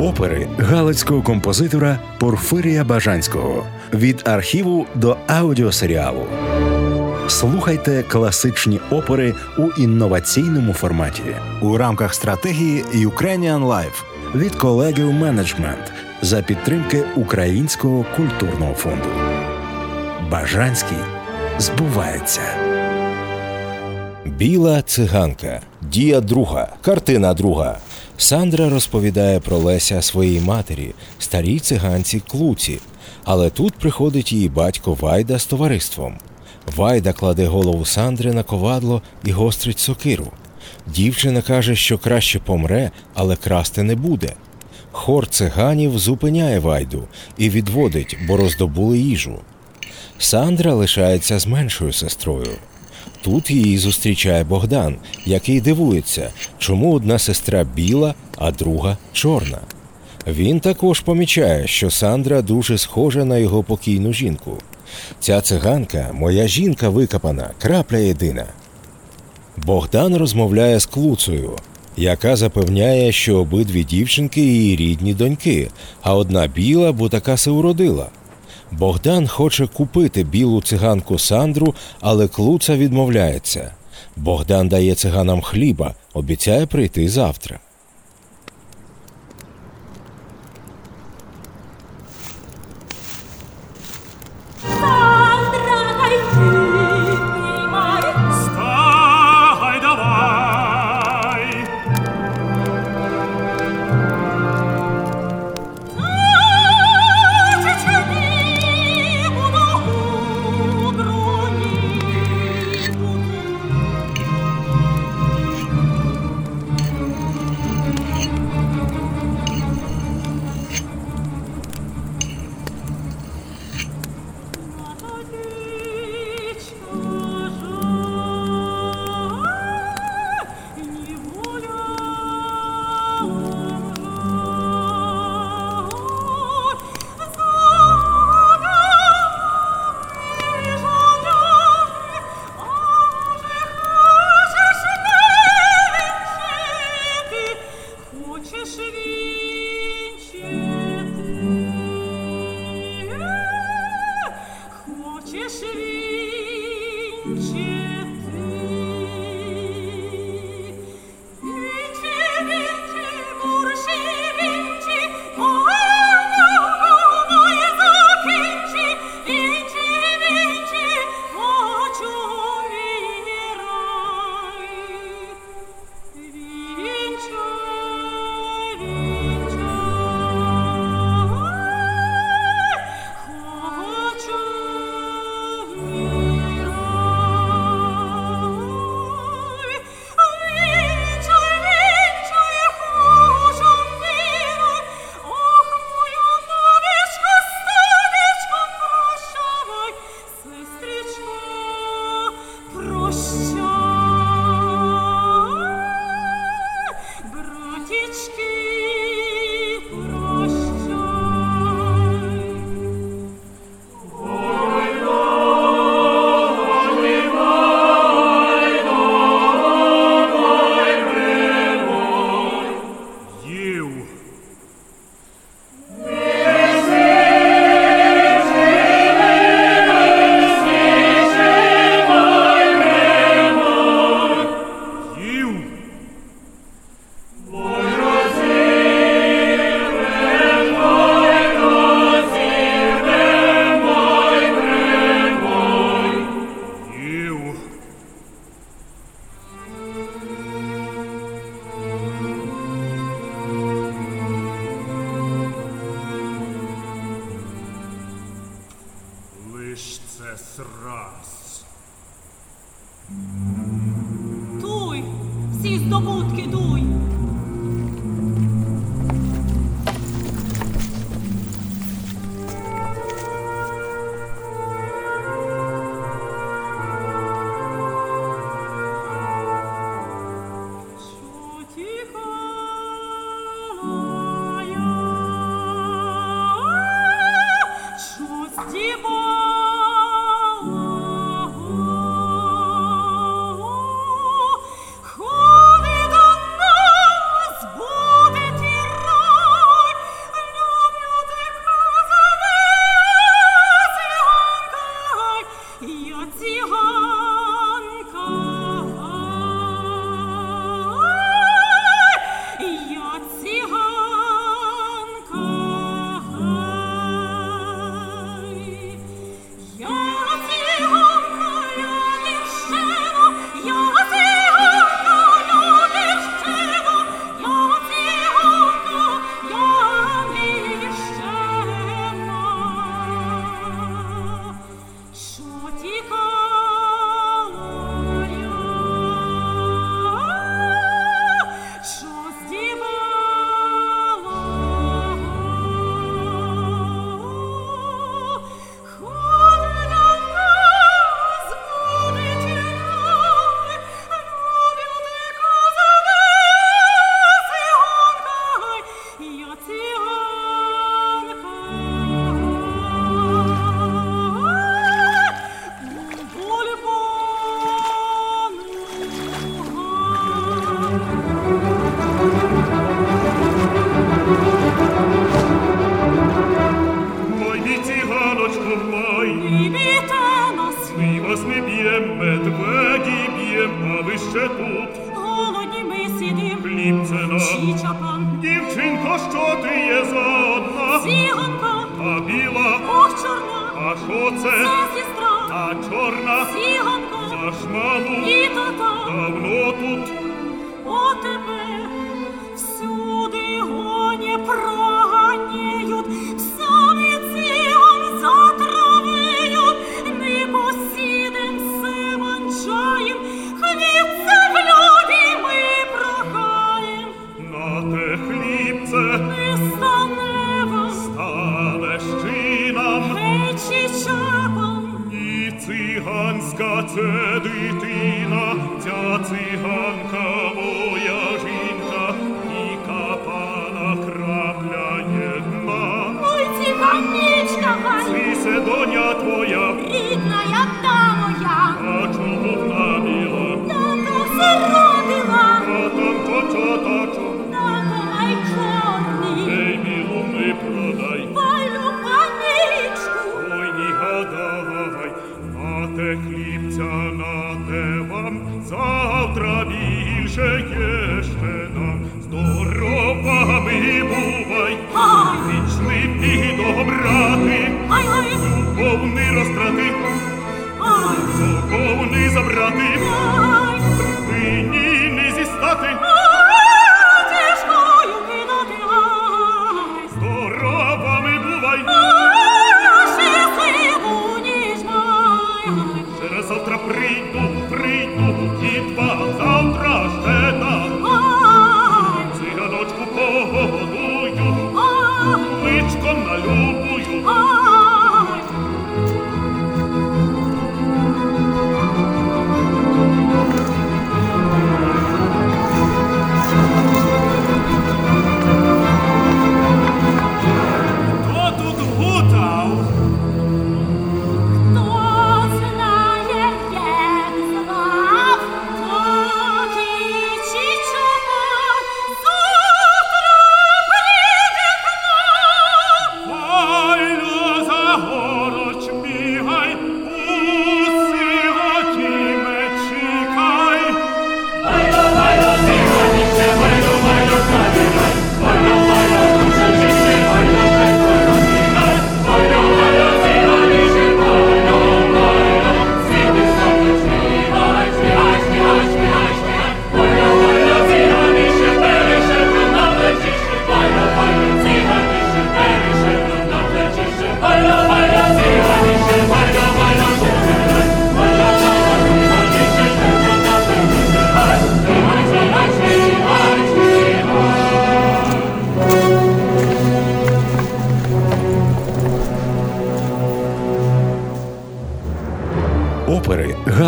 опери галицького композитора Порфирія Бажанського від архіву до аудіосеріалу. Слухайте класичні опери у інноваційному форматі у рамках стратегії Ukrainian Life від колегів менеджмент за підтримки Українського культурного фонду. Бажанський збувається. Біла циганка. Дія друга. Картина друга. Сандра розповідає про Леся своїй матері, старій циганці Клуці. Але тут приходить її батько Вайда з товариством. Вайда кладе голову Сандри на ковадло і гострить сокиру. Дівчина каже, що краще помре, але красти не буде. Хор циганів зупиняє Вайду і відводить, бо роздобули їжу. Сандра лишається з меншою сестрою. Тут її зустрічає Богдан, який дивується, чому одна сестра біла, а друга чорна. Він також помічає, що Сандра дуже схожа на його покійну жінку. Ця циганка, моя жінка викопана, крапля єдина. Богдан розмовляє з Клуцею, яка запевняє, що обидві дівчинки її рідні доньки, а одна біла, бо така се уродила. Богдан хоче купити білу циганку Сандру, але Клуца відмовляється. Богдан дає циганам хліба, обіцяє прийти завтра. hiç precis de ont gedui. чорна, Сіганко, наш маму, діто давно тут, о тебе всюди гоні про.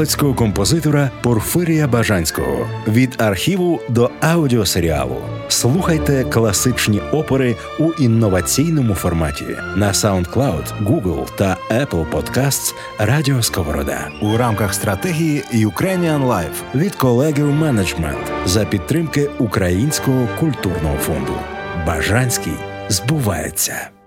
галицького композитора Порфирія Бажанського від архіву до аудіосеріалу. Слухайте класичні опери у інноваційному форматі на SoundCloud, Google та Apple Podcasts Радіо Сковорода у рамках стратегії Ukrainian Life від колегів менеджмент за підтримки Українського культурного фонду. Бажанський збувається.